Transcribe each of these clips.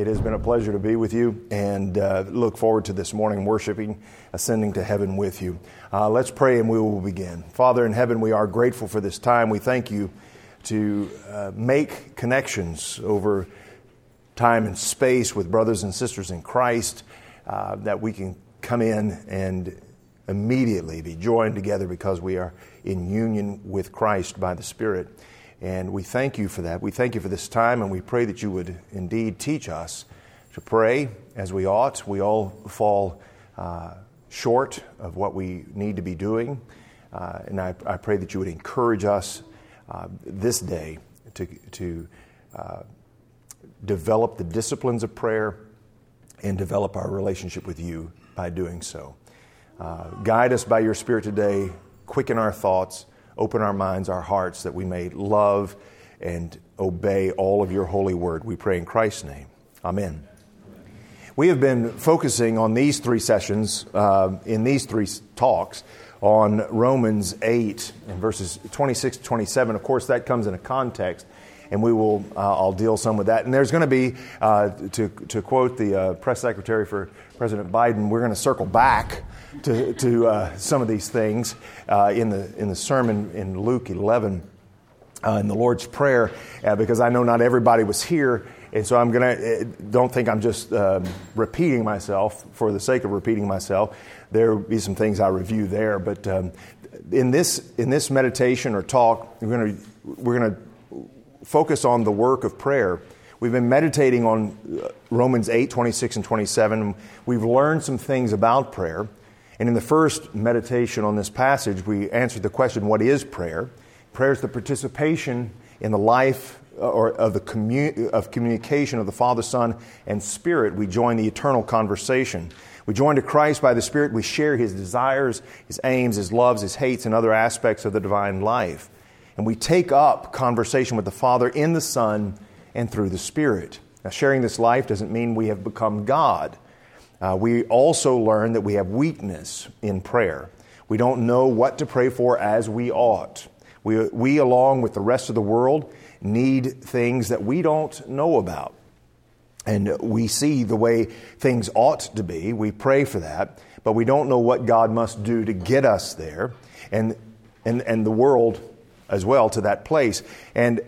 It has been a pleasure to be with you and uh, look forward to this morning worshiping, ascending to heaven with you. Uh, let's pray and we will begin. Father in heaven, we are grateful for this time. We thank you to uh, make connections over time and space with brothers and sisters in Christ, uh, that we can come in and immediately be joined together because we are in union with Christ by the Spirit. And we thank you for that. We thank you for this time, and we pray that you would indeed teach us to pray as we ought. We all fall uh, short of what we need to be doing. Uh, and I, I, pray that you would encourage us uh, this day to, to uh, develop the disciplines of prayer and develop our relationship with you by doing so. Uh, guide us by your Spirit today, quicken our thoughts Open our minds, our hearts, that we may love and obey all of your holy word. We pray in Christ's name. Amen. We have been focusing on these three sessions, uh, in these three talks, on Romans 8 and verses 26 to 27. Of course, that comes in a context, and we will, uh, I'll deal some with that. And there's going to be, uh, to, to quote the uh, press secretary for President Biden, we're going to circle back to, to some of these things in, the, in the sermon in Luke 11 uh, in the Lord's Prayer uh, because I know not everybody was here. And so I'm going to, don't think I'm just um, repeating myself for the sake of repeating myself. There will be some things I review there. But um, in, this, in this meditation or talk, we're going to, we're going to focus on the work of prayer. We've been meditating on uh, Romans 8, 26, and 27. We've learned some things about prayer. And in the first meditation on this passage, we answered the question what is prayer? Prayer is the participation in the life uh, or of the commu- of communication of the Father, Son, and Spirit. We join the eternal conversation. We join to Christ by the Spirit. We share His desires, His aims, His loves, His hates, and other aspects of the divine life. And we take up conversation with the Father in the Son and through the Spirit. Now, sharing this life doesn't mean we have become God. Uh, we also learn that we have weakness in prayer. We don't know what to pray for as we ought. We, we, along with the rest of the world, need things that we don't know about. And we see the way things ought to be. We pray for that, but we don't know what God must do to get us there and, and, and the world as well to that place. And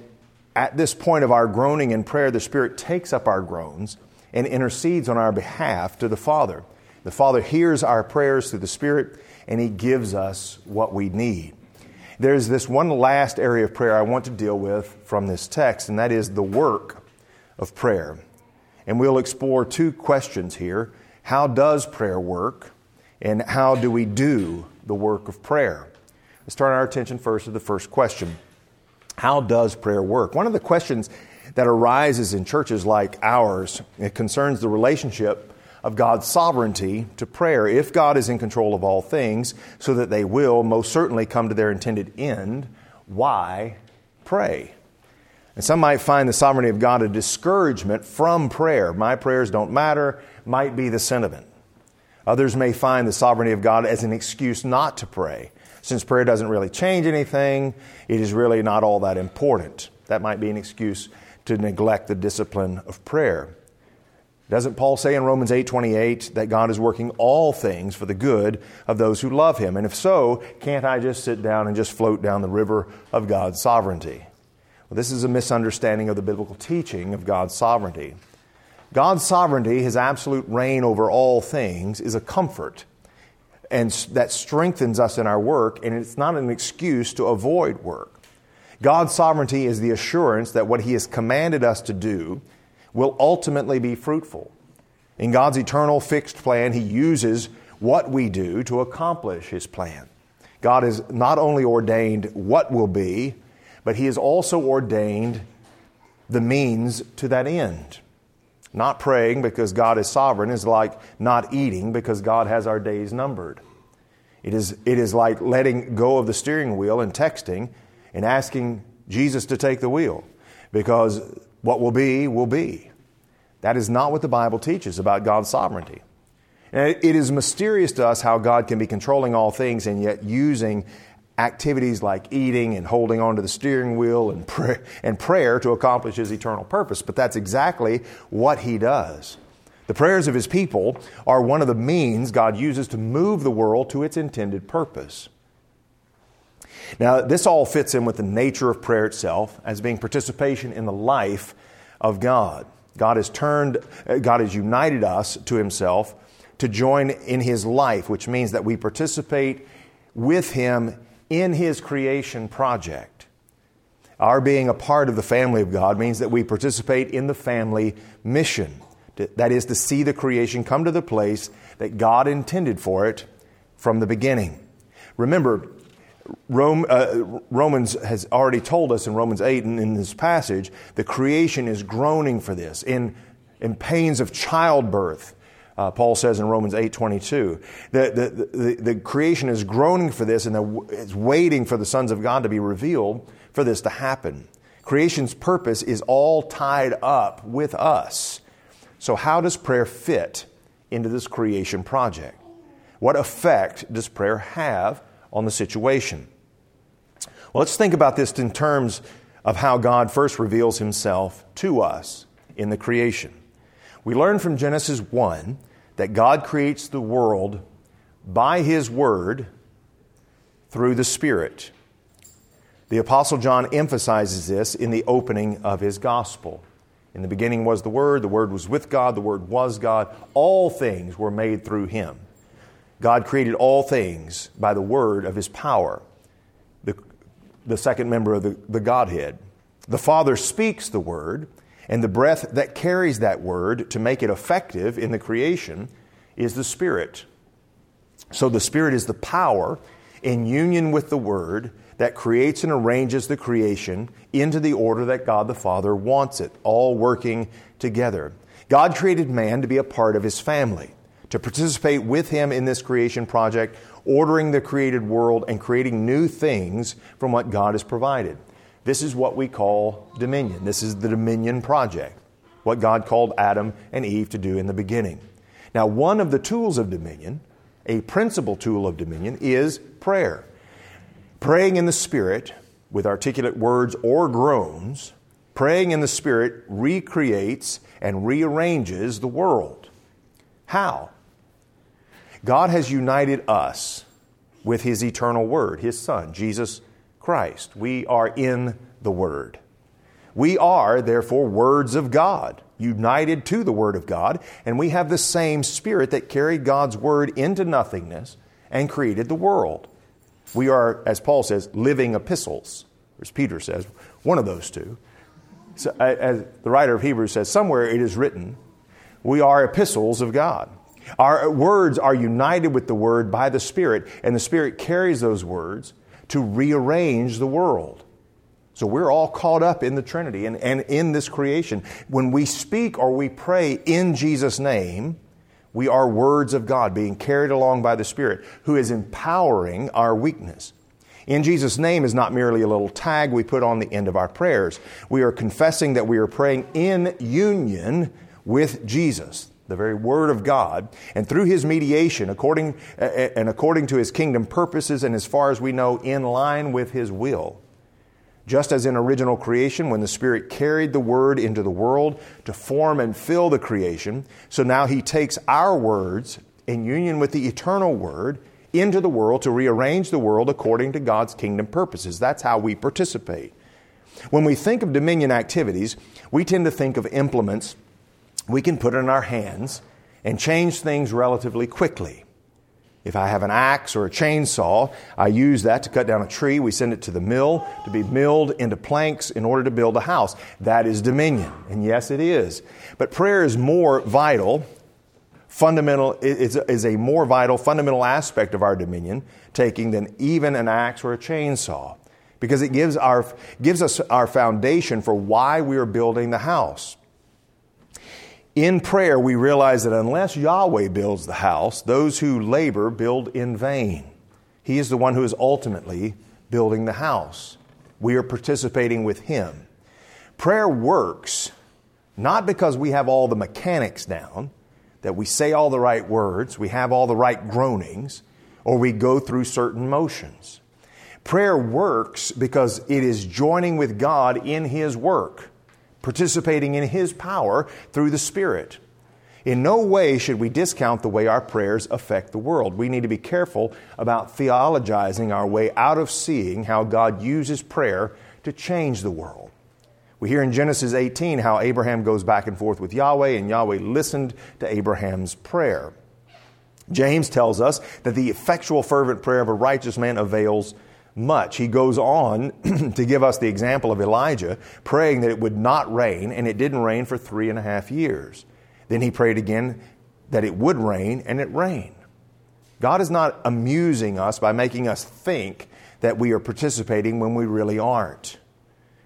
at this point of our groaning in prayer, the Spirit takes up our groans and intercedes on our behalf to the Father. The Father hears our prayers through the Spirit, and He gives us what we need. There's this one last area of prayer I want to deal with from this text, and that is the work of prayer. And we'll explore two questions here How does prayer work? And how do we do the work of prayer? Let's turn our attention first to the first question How does prayer work? One of the questions that arises in churches like ours. It concerns the relationship of God's sovereignty to prayer. If God is in control of all things, so that they will most certainly come to their intended end, why pray? And some might find the sovereignty of God a discouragement from prayer. My prayers don't matter, might be the sentiment. Others may find the sovereignty of God as an excuse not to pray. Since prayer doesn't really change anything, it is really not all that important. That might be an excuse to neglect the discipline of prayer. Doesn't Paul say in Romans 8:28 that God is working all things for the good of those who love him? And if so, can't I just sit down and just float down the river of God's sovereignty? Well, this is a misunderstanding of the biblical teaching of God's sovereignty. God's sovereignty, his absolute reign over all things, is a comfort and that strengthens us in our work, and it's not an excuse to avoid work. God's sovereignty is the assurance that what He has commanded us to do will ultimately be fruitful. In God's eternal fixed plan, He uses what we do to accomplish His plan. God has not only ordained what will be, but He has also ordained the means to that end. Not praying because God is sovereign is like not eating because God has our days numbered. It is, it is like letting go of the steering wheel and texting and asking Jesus to take the wheel because what will be, will be. That is not what the Bible teaches about God's sovereignty. And it is mysterious to us how God can be controlling all things and yet using activities like eating and holding onto the steering wheel and, and prayer to accomplish his eternal purpose. But that's exactly what he does. The prayers of his people are one of the means God uses to move the world to its intended purpose. Now, this all fits in with the nature of prayer itself as being participation in the life of God. God has turned, uh, God has united us to himself to join in his life, which means that we participate with him in his creation project. Our being a part of the family of God means that we participate in the family mission. That is to see the creation come to the place that God intended for it from the beginning. Remember, Rome, uh, Romans has already told us in Romans 8 and in this passage, the creation is groaning for this in, in pains of childbirth. Uh, Paul says in Romans 8 22. The, the, the, the, creation is groaning for this and it's waiting for the sons of God to be revealed for this to happen. Creation's purpose is all tied up with us. So, how does prayer fit into this creation project? What effect does prayer have on the situation. Well, let's think about this in terms of how God first reveals himself to us in the creation. We learn from Genesis 1 that God creates the world by his word through the Spirit. The Apostle John emphasizes this in the opening of his gospel. In the beginning was the Word, the Word was with God, the Word was God. All things were made through him. God created all things by the word of his power, the, the second member of the, the Godhead. The Father speaks the word, and the breath that carries that word to make it effective in the creation is the Spirit. So the Spirit is the power in union with the Word that creates and arranges the creation into the order that God the Father wants it, all working together. God created man to be a part of His family to participate with Him in this creation project, ordering the created world and creating new things from what God has provided. This is what we call dominion. This is the dominion project, what God called Adam and Eve to do in the beginning. Now, one of the tools of dominion, a principal tool of dominion, is prayer. Praying in the Spirit with articulate words or groans, praying in the Spirit recreates and rearranges the world. How? God has united us with His eternal Word, His Son, Jesus Christ. We are in the Word. We are, therefore, words of God, united to the Word of God, and we have the same Spirit that carried God's Word into nothingness and created the world. We are, as Paul says, living epistles, as Peter says, one of those two. So, as the writer of Hebrews says, somewhere it is written, we are epistles of God. Our words are united with the Word by the Spirit, and the Spirit carries those words to rearrange the world. So we're all caught up in the Trinity and, and in this creation. When we speak or we pray in Jesus' name, we are words of God being carried along by the Spirit, who is empowering our weakness. In Jesus' name is not merely a little tag we put on the end of our prayers. We are confessing that we are praying in union with Jesus the very Word of God, and through His mediation, according, and according to His kingdom purposes, and as far as we know, in line with His will. Just as in original creation, when the Spirit carried the Word into the world to form and fill the creation, so now He takes our words in union with the eternal Word into the world to rearrange the world according to God's kingdom purposes. That's how we participate. When we think of dominion activities, we tend to think of implements we can put it in our hands and change things relatively quickly. If I have an axe or a chainsaw, I use that to cut down a tree. We send it to the mill to be milled into planks in order to build a house. That is dominion. And yes, it is. But prayer is more vital, fundamental, is, is a more vital, fundamental aspect of our dominion taking than even an axe or a chainsaw. Because it gives, our, gives us our foundation for why we are building the house. In prayer, we realize that unless Yahweh builds the house, those who labor build in vain. He is the one who is ultimately building the house. We are participating with Him. Prayer works not because we have all the mechanics down, that we say all the right words, we have all the right groanings, or we go through certain motions. Prayer works because it is joining with God in His work, participating in His power through the Spirit. In no way should we discount the way our prayers affect the world. We need to be careful about theologizing our way out of seeing how God uses prayer to change the world. We hear in Genesis 18 how Abraham goes back and forth with Yahweh, and Yahweh listened to Abraham's prayer. James tells us that the effectual, fervent prayer of a righteous man avails much. He goes on to give us the example of Elijah praying that it would not rain, and it didn't rain for three and a half years. Then he prayed again that it would rain, and it rained. God is not amusing us by making us think that we are participating when we really aren't.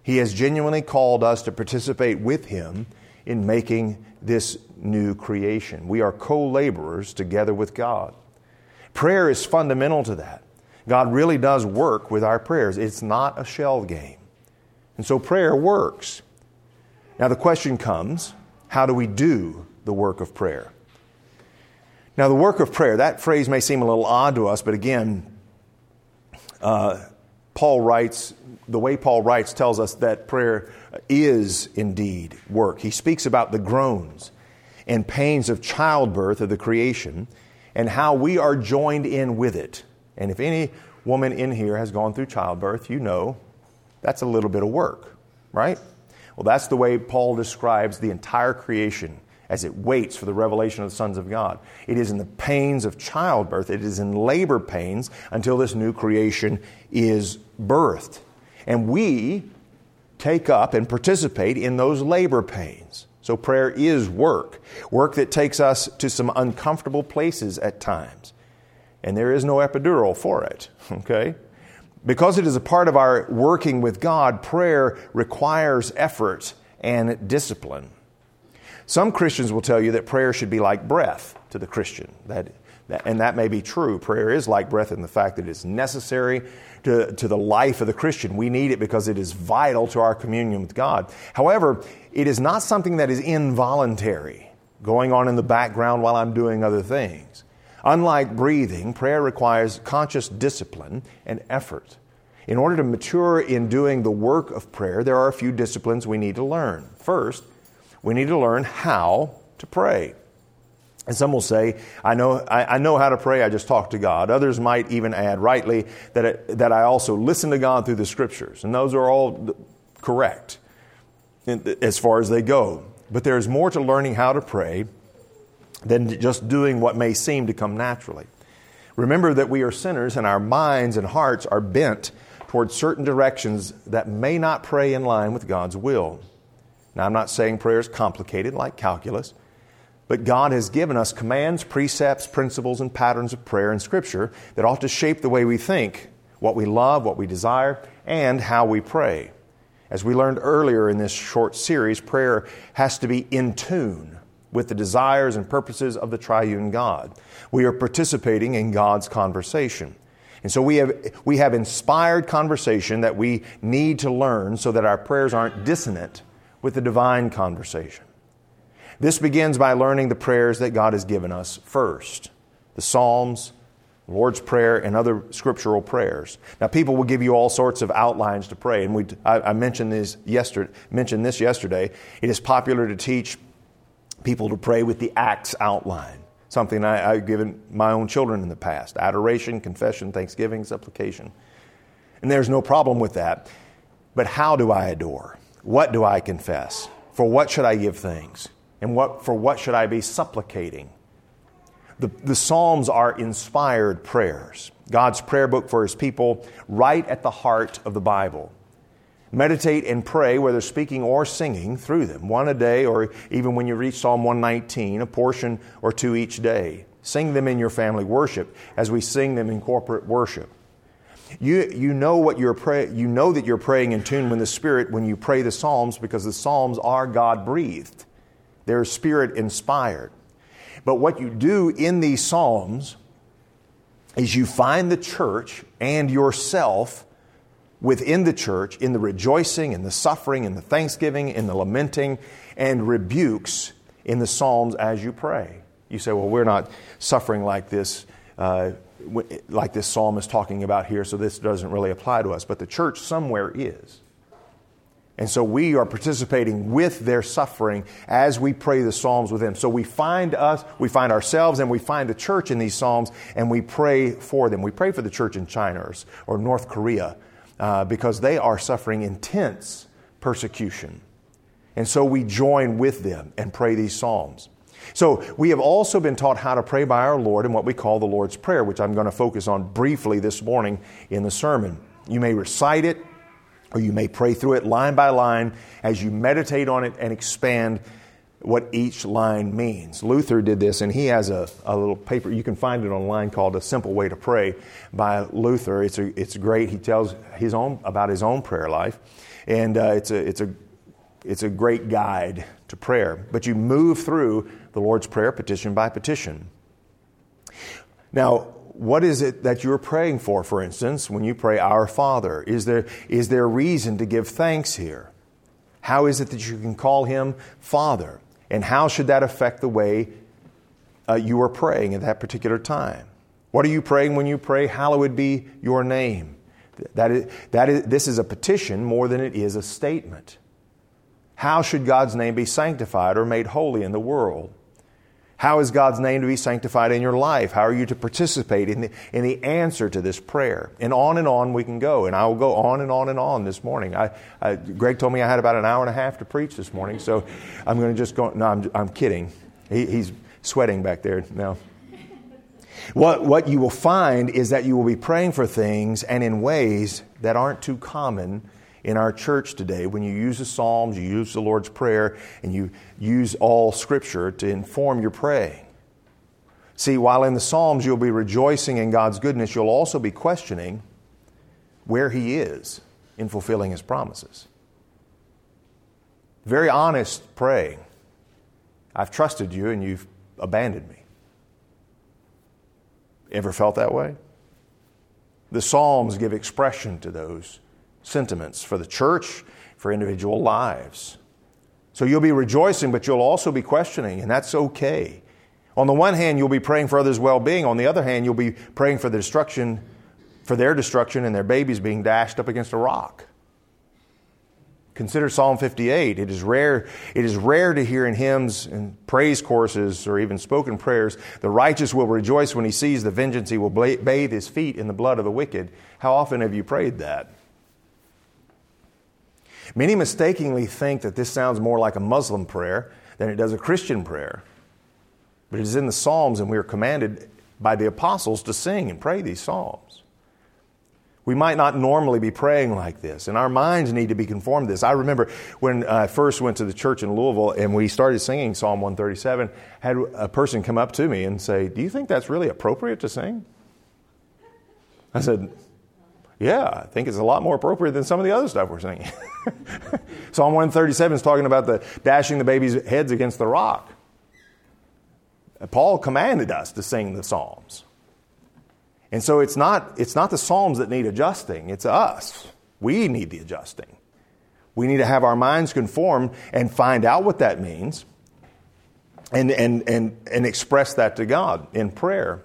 He has genuinely called us to participate with Him in making this new creation. We are co laborers together with God. Prayer is fundamental to that. God really does work with our prayers, it's not a shell game. And so prayer works. Now, the question comes how do we do the work of prayer? Now, the work of prayer, that phrase may seem a little odd to us, but again, uh, Paul writes the way Paul writes tells us that prayer is indeed work. He speaks about the groans and pains of childbirth of the creation and how we are joined in with it. And if any woman in here has gone through childbirth, you know that's a little bit of work, right? Well, that's the way Paul describes the entire creation as it waits for the revelation of the sons of God. It is in the pains of childbirth, it is in labor pains until this new creation is birthed. And we take up and participate in those labor pains. So prayer is work, work that takes us to some uncomfortable places at times. And there is no epidural for it, okay? Because it is a part of our working with God, prayer requires effort and discipline. Some Christians will tell you that prayer should be like breath to the Christian. That, that, and that may be true. Prayer is like breath in the fact that it's necessary to, to the life of the Christian. We need it because it is vital to our communion with God. However, it is not something that is involuntary, going on in the background while I'm doing other things. Unlike breathing, prayer requires conscious discipline and effort. In order to mature in doing the work of prayer, there are a few disciplines we need to learn. First, we need to learn how to pray. And some will say, I know, I, I, know how to pray, I just talk to God. Others might even add rightly that, it, that I also listen to God through the scriptures. And those are all correct as far as they go. But there's more to learning how to pray than just doing what may seem to come naturally. Remember that we are sinners and our minds and hearts are bent towards certain directions that may not pray in line with God's will. Now, I'm not saying prayer is complicated like calculus. But God has given us commands, precepts, principles, and patterns of prayer in Scripture that ought to shape the way we think, what we love, what we desire, and how we pray. As we learned earlier in this short series, prayer has to be in tune with the desires and purposes of the triune God. We are participating in God's conversation. And so we have, we have inspired conversation that we need to learn so that our prayers aren't dissonant with the divine conversation. This begins by learning the prayers that God has given us first the Psalms, Lord's Prayer, and other scriptural prayers. Now, people will give you all sorts of outlines to pray, and we, I, I mentioned, yesterday, mentioned this yesterday. It is popular to teach people to pray with the Acts outline, something I, I've given my own children in the past adoration, confession, thanksgiving, supplication. And there's no problem with that. But how do I adore? What do I confess? For what should I give thanks? And what, for what should I be supplicating? The, the Psalms are inspired prayers, God's prayer book for His people, right at the heart of the Bible. Meditate and pray, whether speaking or singing, through them, one a day, or even when you reach Psalm 119, a portion or two each day. Sing them in your family worship as we sing them in corporate worship. You, you, know what you're pray, you know that you're praying in tune with the Spirit when you pray the Psalms because the Psalms are God breathed. They're spirit inspired. But what you do in these Psalms is you find the church and yourself within the church in the rejoicing, in the suffering, in the thanksgiving, in the lamenting, and rebukes in the Psalms as you pray. You say, well, we're not suffering like this uh, like this psalm is talking about here, so this doesn't really apply to us, but the church somewhere is. And so we are participating with their suffering as we pray the Psalms with them. So we find us, we find ourselves, and we find the church in these Psalms, and we pray for them. We pray for the church in China or, or North Korea uh, because they are suffering intense persecution. And so we join with them and pray these Psalms. So we have also been taught how to pray by our Lord in what we call the Lord's Prayer, which I'm going to focus on briefly this morning in the sermon. You may recite it or you may pray through it line by line as you meditate on it and expand what each line means. Luther did this, and he has a, a little paper. You can find it online called "A Simple Way to Pray" by Luther. It's a, it's great. He tells his own about his own prayer life, and uh, it's a it's a it's a great guide to prayer. But you move through the Lord's prayer petition by petition. Now, what is it that you're praying for, for instance, when you pray, Our Father? Is there, is there reason to give thanks here? How is it that you can call Him Father? And how should that affect the way uh, you are praying at that particular time? What are you praying when you pray, Hallowed be your name? That is, that is, this is a petition more than it is a statement. How should God's name be sanctified or made holy in the world? How is God's name to be sanctified in your life? How are you to participate in the, in the answer to this prayer? And on and on we can go. And I will go on and on and on this morning. I, I, Greg told me I had about an hour and a half to preach this morning, so I'm going to just go. No, I'm, I'm kidding. He, he's sweating back there now. What, what you will find is that you will be praying for things and in ways that aren't too common in our church today when you use the Psalms, you use the Lord's Prayer, and you use all Scripture to inform your praying. See, while in the Psalms you'll be rejoicing in God's goodness, you'll also be questioning where He is in fulfilling His promises. Very honest praying. I've trusted you and you've abandoned me. Ever felt that way? The Psalms give expression to those sentiments for the church, for individual lives. So you'll be rejoicing, but you'll also be questioning, and that's okay. On the one hand, you'll be praying for others' well being. On the other hand, you'll be praying for the destruction, for their destruction and their babies being dashed up against a rock. Consider Psalm 58. It is rare, it is rare to hear in hymns and praise courses or even spoken prayers, the righteous will rejoice when he sees the vengeance, he will bathe his feet in the blood of the wicked. How often have you prayed that? Many mistakenly think that this sounds more like a Muslim prayer than it does a Christian prayer. But it is in the Psalms, and we are commanded by the apostles to sing and pray these Psalms. We might not normally be praying like this, and our minds need to be conformed to this. I remember when uh, I first went to the church in Louisville and we started singing Psalm 137, had a person come up to me and say, Do you think that's really appropriate to sing? I said, yeah, I think it's a lot more appropriate than some of the other stuff we're singing. Psalm 137 is talking about the dashing the baby's heads against the rock. Uh, Paul commanded us to sing the Psalms. And so it's not, it's not the Psalms that need adjusting, it's us. We need the adjusting. We need to have our minds conform and find out what that means and, and, and, and express that to God in prayer.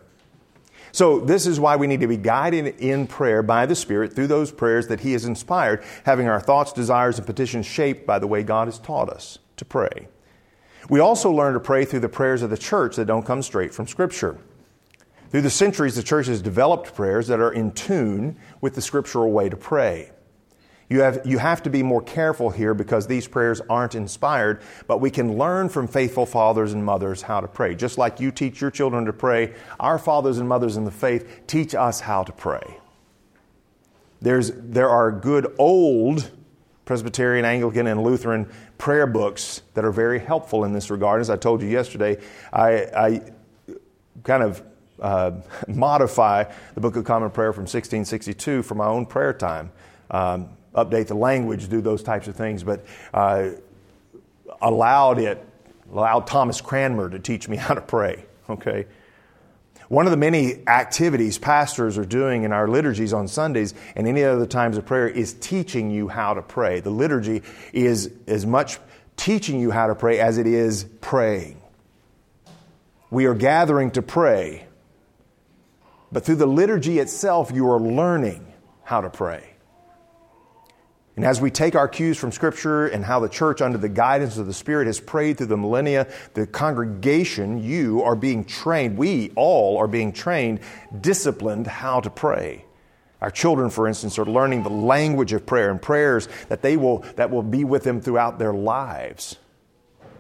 So, this is why we need to be guided in prayer by the Spirit through those prayers that He has inspired, having our thoughts, desires, and petitions shaped by the way God has taught us to pray. We also learn to pray through the prayers of the church that don't come straight from Scripture. Through the centuries, the church has developed prayers that are in tune with the scriptural way to pray. You have, you have to be more careful here because these prayers aren't inspired, but we can learn from faithful fathers and mothers how to pray. Just like you teach your children to pray, our fathers and mothers in the faith teach us how to pray. There's, there are good old Presbyterian, Anglican, and Lutheran prayer books that are very helpful in this regard. As I told you yesterday, I, I kind of uh, modify the Book of Common Prayer from 1662 for my own prayer time. Um, update the language, do those types of things, but uh, allowed it, allowed Thomas Cranmer to teach me how to pray, okay? One of the many activities pastors are doing in our liturgies on Sundays and any other times of prayer is teaching you how to pray. The liturgy is as much teaching you how to pray as it is praying. We are gathering to pray. But through the liturgy itself, you are learning how to pray. And as we take our cues from Scripture and how the church, under the guidance of the Spirit, has prayed through the millennia, the congregation, you are being trained, we all are being trained, disciplined how to pray. Our children, for instance, are learning the language of prayer and prayers that, they will, that will be with them throughout their lives.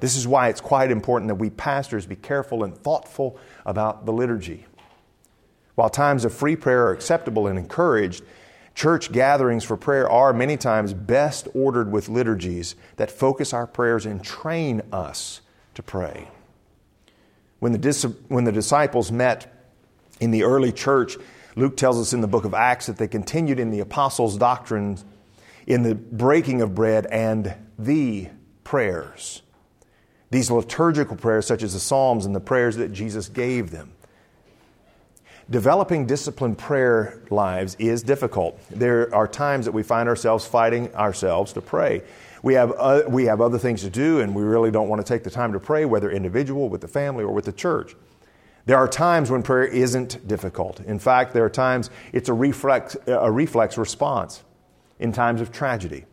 This is why it's quite important that we pastors be careful and thoughtful about the liturgy. While times of free prayer are acceptable and encouraged, church gatherings for prayer are many times best ordered with liturgies that focus our prayers and train us to pray. When the, dis- when the disciples met in the early church, Luke tells us in the book of Acts that they continued in the apostles' doctrines, in the breaking of bread, and the prayers. These liturgical prayers, such as the Psalms and the prayers that Jesus gave them. Developing disciplined prayer lives is difficult. There are times that we find ourselves fighting ourselves to pray. We have, uh, we have other things to do, and we really don't want to take the time to pray, whether individual, with the family, or with the church. There are times when prayer isn't difficult. In fact, there are times it's a reflex, a reflex response in times of tragedy.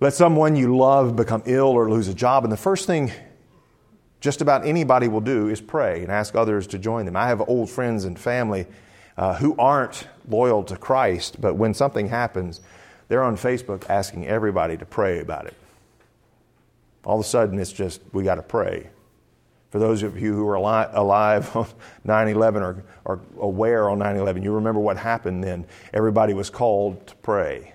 Let someone you love become ill or lose a job, and the first thing just about anybody will do is pray and ask others to join them. I have old friends and family uh, who aren't loyal to Christ, but when something happens, they're on Facebook asking everybody to pray about it. All of a sudden, it's just, we got to pray. For those of you who were alive on 9 11 or, or aware on 9 11, you remember what happened then. Everybody was called to pray.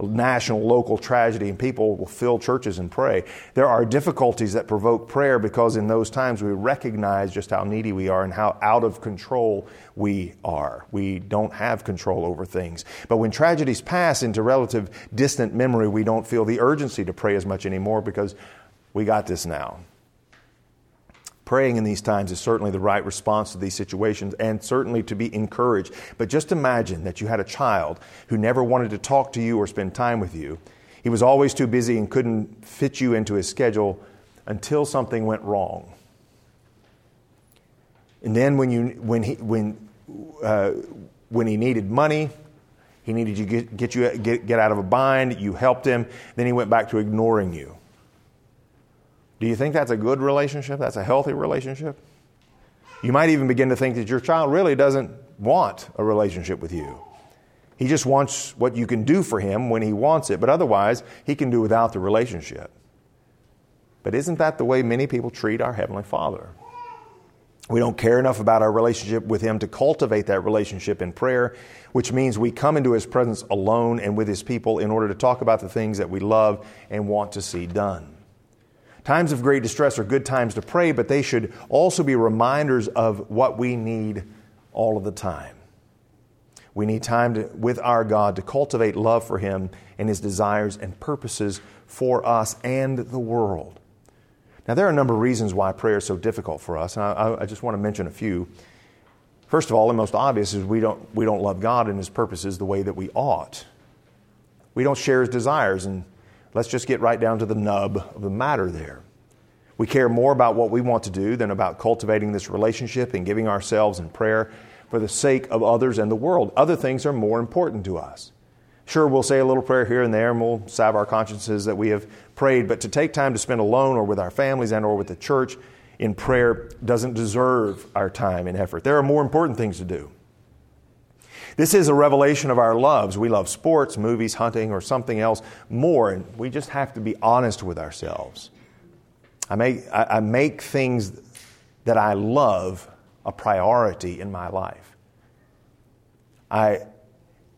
National, local tragedy, and people will fill churches and pray. There are difficulties that provoke prayer because in those times we recognize just how needy we are and how out of control we are. We don't have control over things. But when tragedies pass into relative distant memory, we don't feel the urgency to pray as much anymore because we got this now. Praying in these times is certainly the right response to these situations and certainly to be encouraged. But just imagine that you had a child who never wanted to talk to you or spend time with you. He was always too busy and couldn't fit you into his schedule until something went wrong. And then when, you, when, he, when, uh, when he needed money, he needed you get, get you get, get out of a bind, you helped him, then he went back to ignoring you. Do you think that's a good relationship? That's a healthy relationship? You might even begin to think that your child really doesn't want a relationship with you. He just wants what you can do for him when he wants it, but otherwise, he can do without the relationship. But isn't that the way many people treat our Heavenly Father? We don't care enough about our relationship with Him to cultivate that relationship in prayer, which means we come into His presence alone and with His people in order to talk about the things that we love and want to see done. Times of great distress are good times to pray, but they should also be reminders of what we need all of the time. We need time to, with our God to cultivate love for Him and His desires and purposes for us and the world. Now, there are a number of reasons why prayer is so difficult for us, and I, I just want to mention a few. First of all, the most obvious is we don't, we don't love God and His purposes the way that we ought. We don't share His desires and Let's just get right down to the nub of the matter there. We care more about what we want to do than about cultivating this relationship and giving ourselves in prayer for the sake of others and the world. Other things are more important to us. Sure, we'll say a little prayer here and there and we'll salve our consciences that we have prayed, but to take time to spend alone or with our families and or with the church in prayer doesn't deserve our time and effort. There are more important things to do. This is a revelation of our loves. We love sports, movies, hunting, or something else more, and we just have to be honest with ourselves. I make, I, make things that I love a priority in my life. I,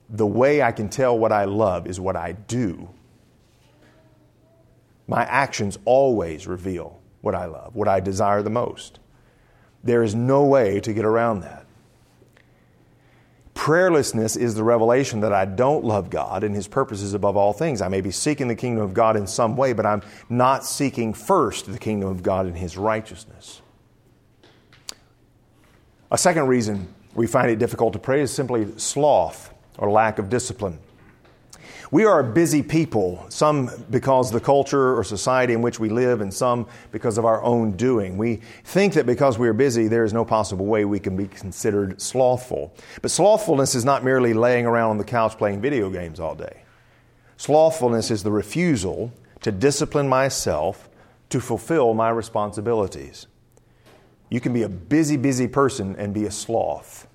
the way I can tell what I love is what I do. My actions always reveal what I love, what I desire the most. There is no way to get around that. Prayerlessness is the revelation that I don't love God and His purposes above all things. I may be seeking the kingdom of God in some way, but I'm not seeking first the kingdom of God and His righteousness. A second reason we find it difficult to pray is simply sloth or lack of discipline. We are a busy people, some because the culture or society in which we live, and some because of our own doing. We think that because we are busy, there is no possible way we can be considered slothful. But slothfulness is not merely laying around on the couch playing video games all day. Slothfulness is the refusal to discipline myself to fulfill my responsibilities. You can be a busy, busy person and be a sloth.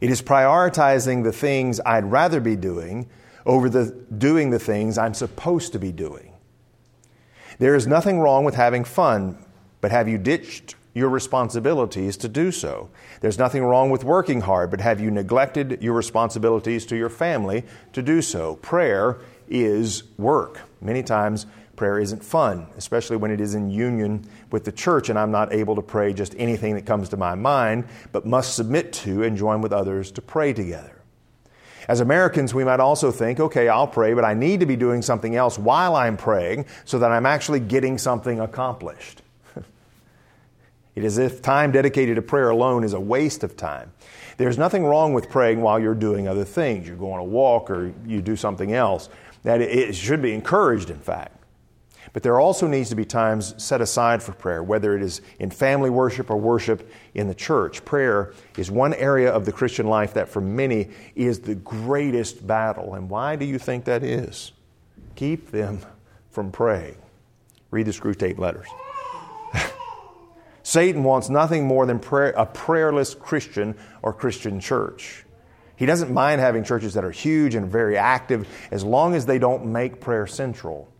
It is prioritizing the things I'd rather be doing over the doing the things I'm supposed to be doing. There is nothing wrong with having fun, but have you ditched your responsibilities to do so? There's nothing wrong with working hard, but have you neglected your responsibilities to your family to do so? Prayer is work. Many times, prayer isn't fun, especially when it is in union with the church and I'm not able to pray just anything that comes to my mind, but must submit to and join with others to pray together. As Americans, we might also think, okay, I'll pray, but I need to be doing something else while I'm praying so that I'm actually getting something accomplished. it is as if time dedicated to prayer alone is a waste of time. There's nothing wrong with praying while you're doing other things. You're going to walk or you do something else. That it should be encouraged, in fact. But there also needs to be times set aside for prayer, whether it is in family worship or worship in the church. Prayer is one area of the Christian life that for many is the greatest battle. And why do you think that is? Keep them from praying. Read the Screwtape letters. Satan wants nothing more than prayer, a prayerless Christian or Christian church. He doesn't mind having churches that are huge and very active as long as they don't make prayer central.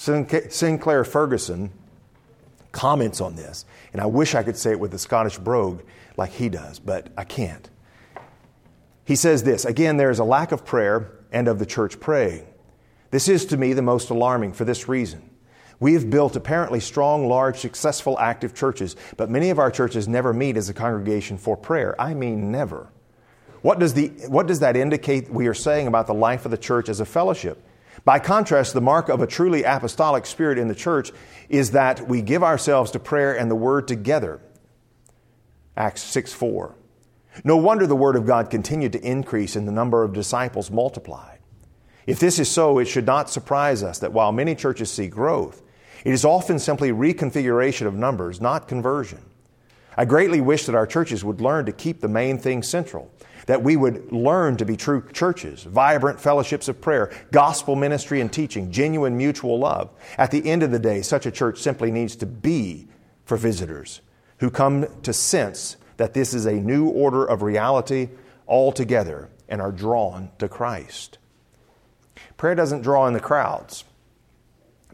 Sinclair Ferguson comments on this, and I wish I could say it with the Scottish brogue like he does, but I can't. He says this again, there is a lack of prayer and of the church praying. This is to me the most alarming for this reason. We have built apparently strong, large, successful, active churches, but many of our churches never meet as a congregation for prayer. I mean, never. What does, the, what does that indicate we are saying about the life of the church as a fellowship? By contrast, the mark of a truly apostolic spirit in the church is that we give ourselves to prayer and the word together. Acts 6 4. No wonder the word of God continued to increase and the number of disciples multiplied. If this is so, it should not surprise us that while many churches see growth, it is often simply reconfiguration of numbers, not conversion. I greatly wish that our churches would learn to keep the main thing central that we would learn to be true churches, vibrant fellowships of prayer, gospel ministry and teaching, genuine mutual love. At the end of the day, such a church simply needs to be for visitors who come to sense that this is a new order of reality altogether and are drawn to Christ. Prayer doesn't draw in the crowds,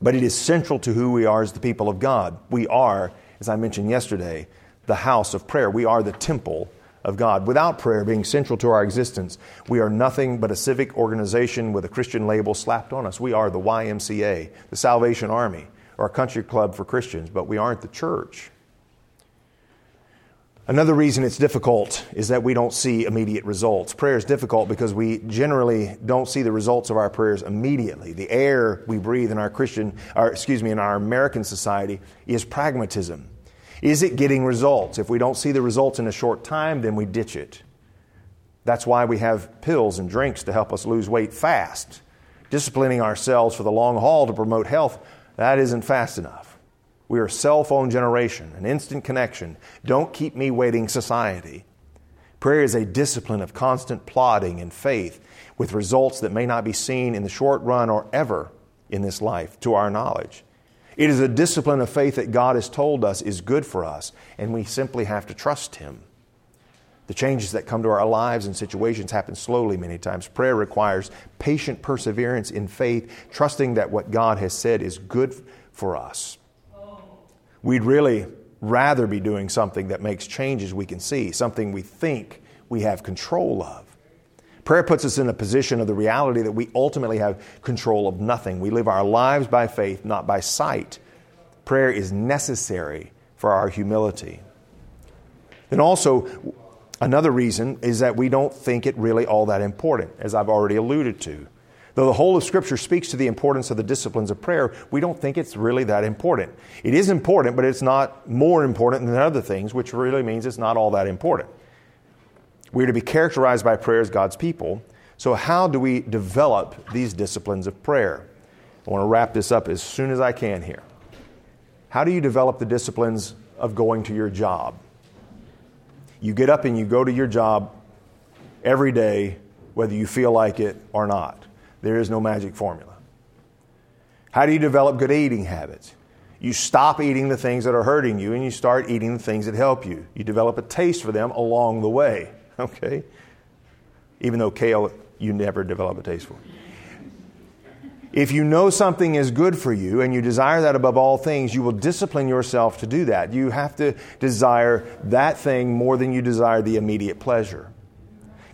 but it is central to who we are as the people of God. We are, as I mentioned yesterday, the house of prayer. We are the temple of God. Without prayer being central to our existence, we are nothing but a civic organization with a Christian label slapped on us. We are the YMCA, the Salvation Army, or a country club for Christians, but we aren't the church. Another reason it's difficult is that we don't see immediate results. Prayer is difficult because we generally don't see the results of our prayers immediately. The air we breathe in our Christian, or excuse me, in our American society is pragmatism. Is it getting results? If we don't see the results in a short time, then we ditch it. That's why we have pills and drinks to help us lose weight fast. Disciplining ourselves for the long haul to promote health, that isn't fast enough. We are cell phone generation, an instant connection. Don't keep me waiting society. Prayer is a discipline of constant plodding and faith with results that may not be seen in the short run or ever in this life to our knowledge. It is a discipline of faith that God has told us is good for us, and we simply have to trust Him. The changes that come to our lives and situations happen slowly many times. Prayer requires patient perseverance in faith, trusting that what God has said is good for us. We'd really rather be doing something that makes changes we can see, something we think we have control of. Prayer puts us in a position of the reality that we ultimately have control of nothing. We live our lives by faith, not by sight. Prayer is necessary for our humility. And also, another reason is that we don't think it really all that important, as I've already alluded to. Though the whole of Scripture speaks to the importance of the disciplines of prayer, we don't think it's really that important. It is important, but it's not more important than other things, which really means it's not all that important. We're to be characterized by prayer as God's people So, how do we develop these disciplines of prayer? I want to wrap this up as soon as I can here. How do you develop the disciplines of going to your job? You get up and you go to your job every day, whether you feel like it or not. There is no magic formula. How do you develop good eating habits? You stop eating the things that are hurting you and you start eating the things that help you. You develop a taste for them along the way, okay? Even though kale, you never develop a taste for. If you know something is good for you and you desire that above all things, you will discipline yourself to do that. You have to desire that thing more than you desire the immediate pleasure.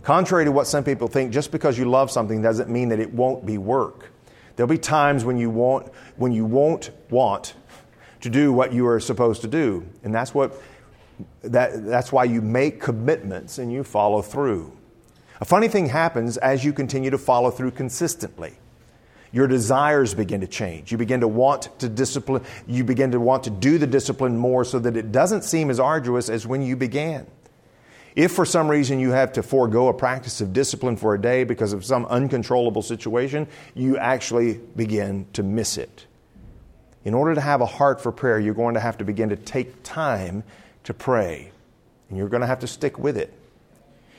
Contrary to what some people think, just because you love something doesn't mean that it won't be work. There'll be times when you won't, when you won't want to do what you are supposed to do. And that's, what, that, that's why you make commitments and you follow through. A funny thing happens as you continue to follow through consistently your desires begin to change. You begin to want to discipline, you begin to want to do the discipline more so that it doesn't seem as arduous as when you began. If for some reason you have to forego a practice of discipline for a day because of some uncontrollable situation, you actually begin to miss it. In order to have a heart for prayer, you're going to have to begin to take time to pray, and you're going to have to stick with it.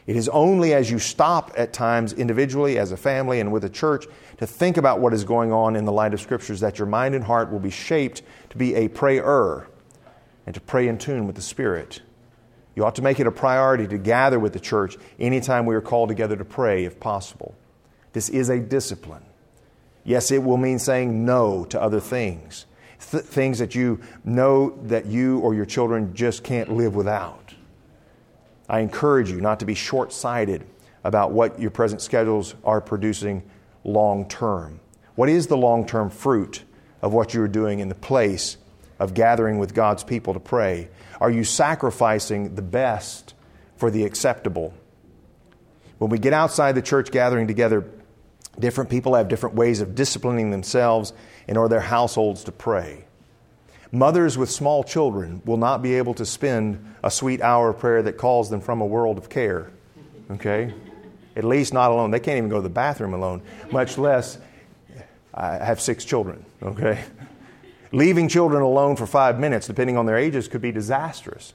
It is only as you stop at times individually, as a family, and with a church to think about what is going on in the light of Scriptures that your mind and heart will be shaped to be a prayer and to pray in tune with the Spirit. You ought to make it a priority to gather with the church anytime we are called together to pray, if possible. This is a discipline. Yes, it will mean saying no to other things, Th- things that you know that you or your children just can't live without. I encourage you not to be short sighted about what your present schedules are producing long term. What is the long term fruit of what you're doing in the place of gathering with God's people to pray? Are you sacrificing the best for the acceptable? When we get outside the church gathering together, different people have different ways of disciplining themselves and or their households to pray. Mothers with small children will not be able to spend a sweet hour of prayer that calls them from a world of care. Okay? At least not alone. They can't even go to the bathroom alone, much less I have six children. Okay? Leaving children alone for five minutes, depending on their ages, could be disastrous.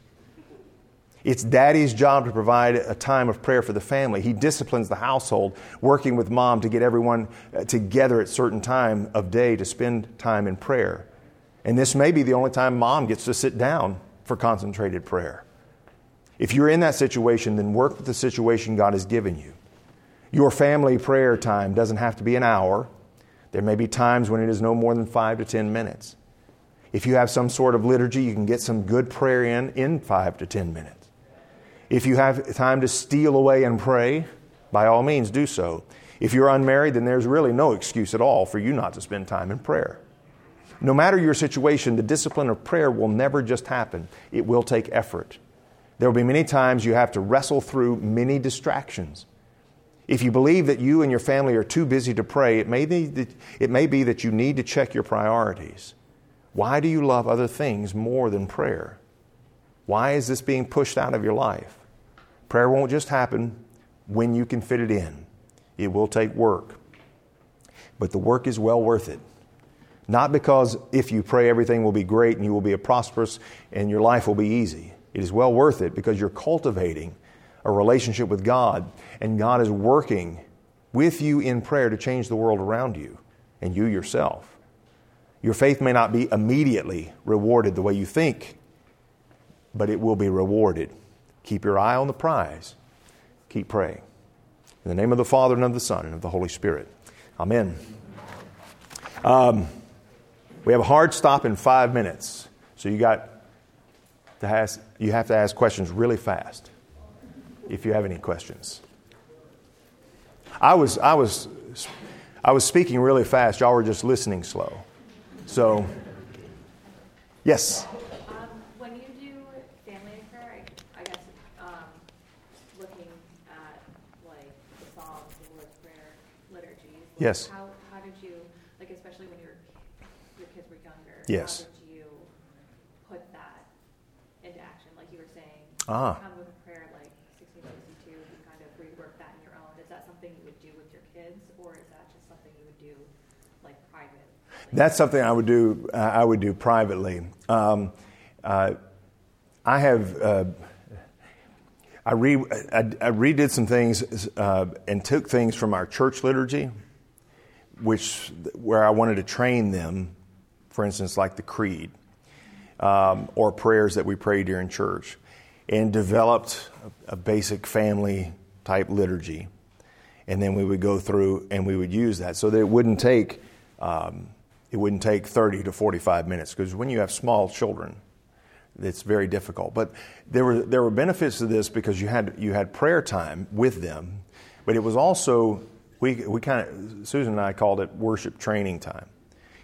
It's daddy's job to provide a time of prayer for the family. He disciplines the household, working with mom to get everyone uh, together at certain time of day to spend time in prayer. And this may be the only time mom gets to sit down for concentrated prayer. If you're in that situation, then work with the situation God has given you. Your family prayer time doesn't have to be an hour. There may be times when it is no more than five to ten minutes. If you have some sort of liturgy, you can get some good prayer in in five to ten minutes. If you have time to steal away and pray, by all means do so. If you're unmarried, then there's really no excuse at all for you not to spend time in prayer. No matter your situation, the discipline of prayer will never just happen, it will take effort. There will be many times you have to wrestle through many distractions. If you believe that you and your family are too busy to pray, it may be that, it may be that you need to check your priorities. Why do you love other things more than prayer? Why is this being pushed out of your life? Prayer won't just happen when you can fit it in, it will take work. But the work is well worth it. Not because if you pray, everything will be great and you will be a prosperous and your life will be easy. It is well worth it because you're cultivating a relationship with God and God is working with you in prayer to change the world around you and you yourself. Your faith may not be immediately rewarded the way you think, but it will be rewarded. Keep your eye on the prize. Keep praying. In the name of the Father, and of the Son, and of the Holy Spirit. Amen. Um, we have a hard stop in five minutes, so you got to ask, you have to ask questions really fast if you have any questions. I was, I was, I was speaking really fast. Y'all were just listening slow. So, yes. Um, when you do family prayer, I, I guess um, looking at like the Psalms, the Lord's Prayer, liturgies. Like Yes. How, how did you like, especially when your your kids were younger? Yes. How did you put that into action? Like you were saying, Ah. come with a prayer like 1662, you kind of rework that in your own. Is that something you would do with your kids, or is that just something you would do like private? That's something I would do. Uh, I would do privately. Um, uh, I have. Uh, I, re, I, I, redid some things uh, and took things from our church liturgy, which where I wanted to train them, for instance, like the creed um, or prayers that we pray during church, and developed a, a basic family type liturgy, and then we would go through and we would use that so that it wouldn't take um, it wouldn't take 30 to 45 minutes because when you have small children it's very difficult. But there were, there were benefits to this because you had, you had prayer time with them, but it was also, we, we kind of, Susan and I called it worship training time.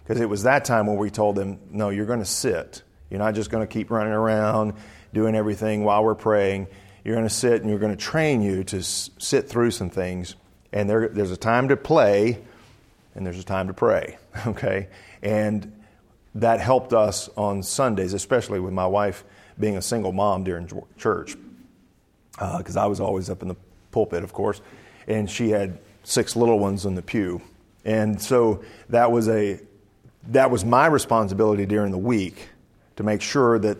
Because it was that time when we told them, no, you're going to sit. You're not just going to keep running around doing everything while we're praying. You're going to sit and you're going to train you to s- sit through some things. And there, there's a time to play and there's a time to pray, okay? And that helped us on Sundays, especially with my wife being a single mom during church, because uh, I was always up in the pulpit, of course, and she had six little ones in the pew, and so that was a that was my responsibility during the week to make sure that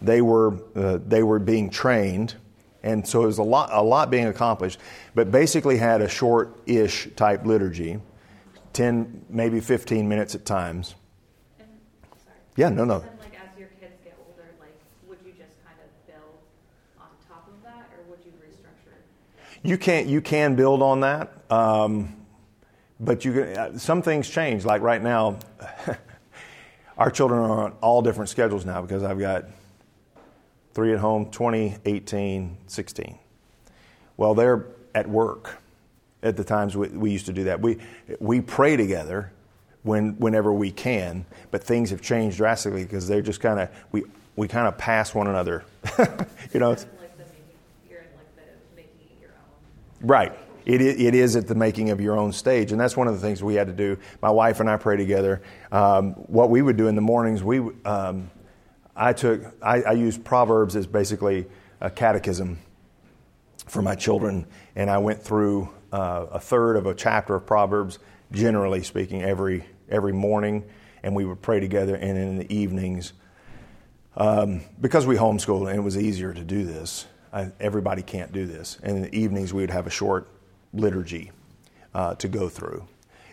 they were uh, they were being trained, and so it was a lot a lot being accomplished, but basically had a short-ish type liturgy, ten maybe fifteen minutes at times yeah, no, no. And like as your kids get older, like would you just kind of build on top of that, or would you restructure? You can you can build on that, um, but you can, uh, some things change. Like right now, our children are on all different schedules now because I've got three at home, 20, 18, 16. Well, they're at work at the times we, we used to do that. We we pray together when, whenever we can, but things have changed drastically because they're just kind of, we, we kind of pass one another. you know? Right. It, it is at the making of your own stage. And that's one of the things we had to do. My wife and I pray together. Um, what we would do in the mornings, we, um, I took, I, I used Proverbs as basically a catechism for my children. And I went through uh, a third of a chapter of Proverbs, generally speaking, every every morning, and we would pray together. And in the evenings, um, because we homeschooled and it was easier to do this, I, everybody can't do this. And in the evenings, we would have a short liturgy uh, to go through,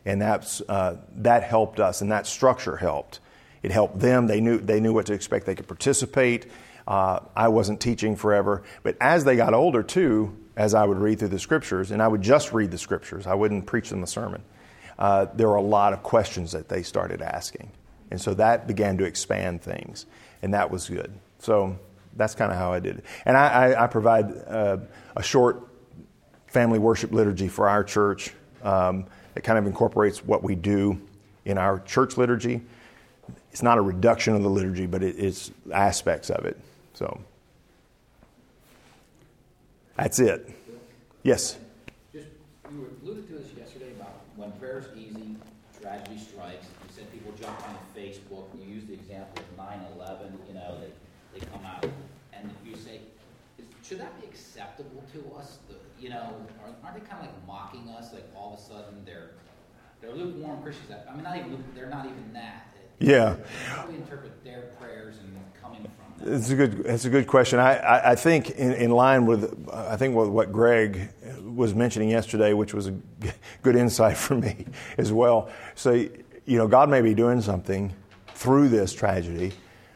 and that's uh, that helped us, and that structure helped. It helped them. They knew they knew what to expect. They could participate. Uh, I wasn't teaching forever, but as they got older too, as I would read through the scriptures, and I would just read the scriptures. I wouldn't preach them a sermon uh, there were a lot of questions that they started asking. And so that began to expand things, and that was good. So that's kind of how I did it. And I, I, I provide uh, a short family worship liturgy for our church um, that kind of incorporates what we do in our church liturgy. It's not a reduction of the liturgy, but it, it's aspects of it. So that's it. Yes. Just you were alluded to this yesterday about when prayer is easy, tragedy strikes. You said people jump on Facebook. You use the example of 9/11. You know, they they come out and you say, should that be acceptable to us? You know, aren't they kind of like mocking us? Like all of a sudden they're they're lukewarm Christians. I mean, not even they're not even that. Yeah. How do we interpret their prayers and coming from? It's a good. It's a good question. I, I, I think in, in, line with I think what, what Greg was mentioning yesterday, which was a good insight for me as well. So you know, God may be doing something through this tragedy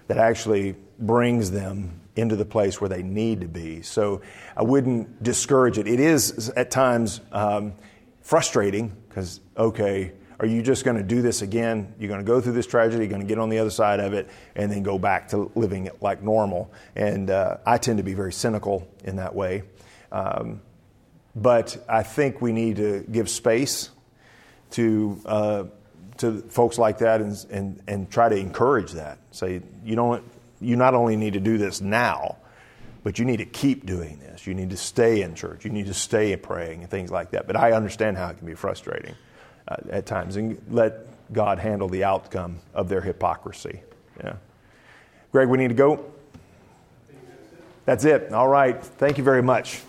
that actually brings them into the place where they need to be. So I wouldn't discourage it. It is at times um, frustrating because okay are you just going to do this again? You're going to go through this tragedy, you're going to get on the other side of it, and then go back to living like normal. And uh, I tend to be very cynical in that way. Um, but I think we need to give space to, uh, to folks like that and, and, and try to encourage that. Say, you, don't, you not only need to do this now, but you need to keep doing this. You need to stay in church. You need to stay praying and things like that. But I understand how it can be frustrating uh, at times and let God handle the outcome of their hypocrisy. Yeah. Greg, we need to go. That's it. All right. Thank you very much.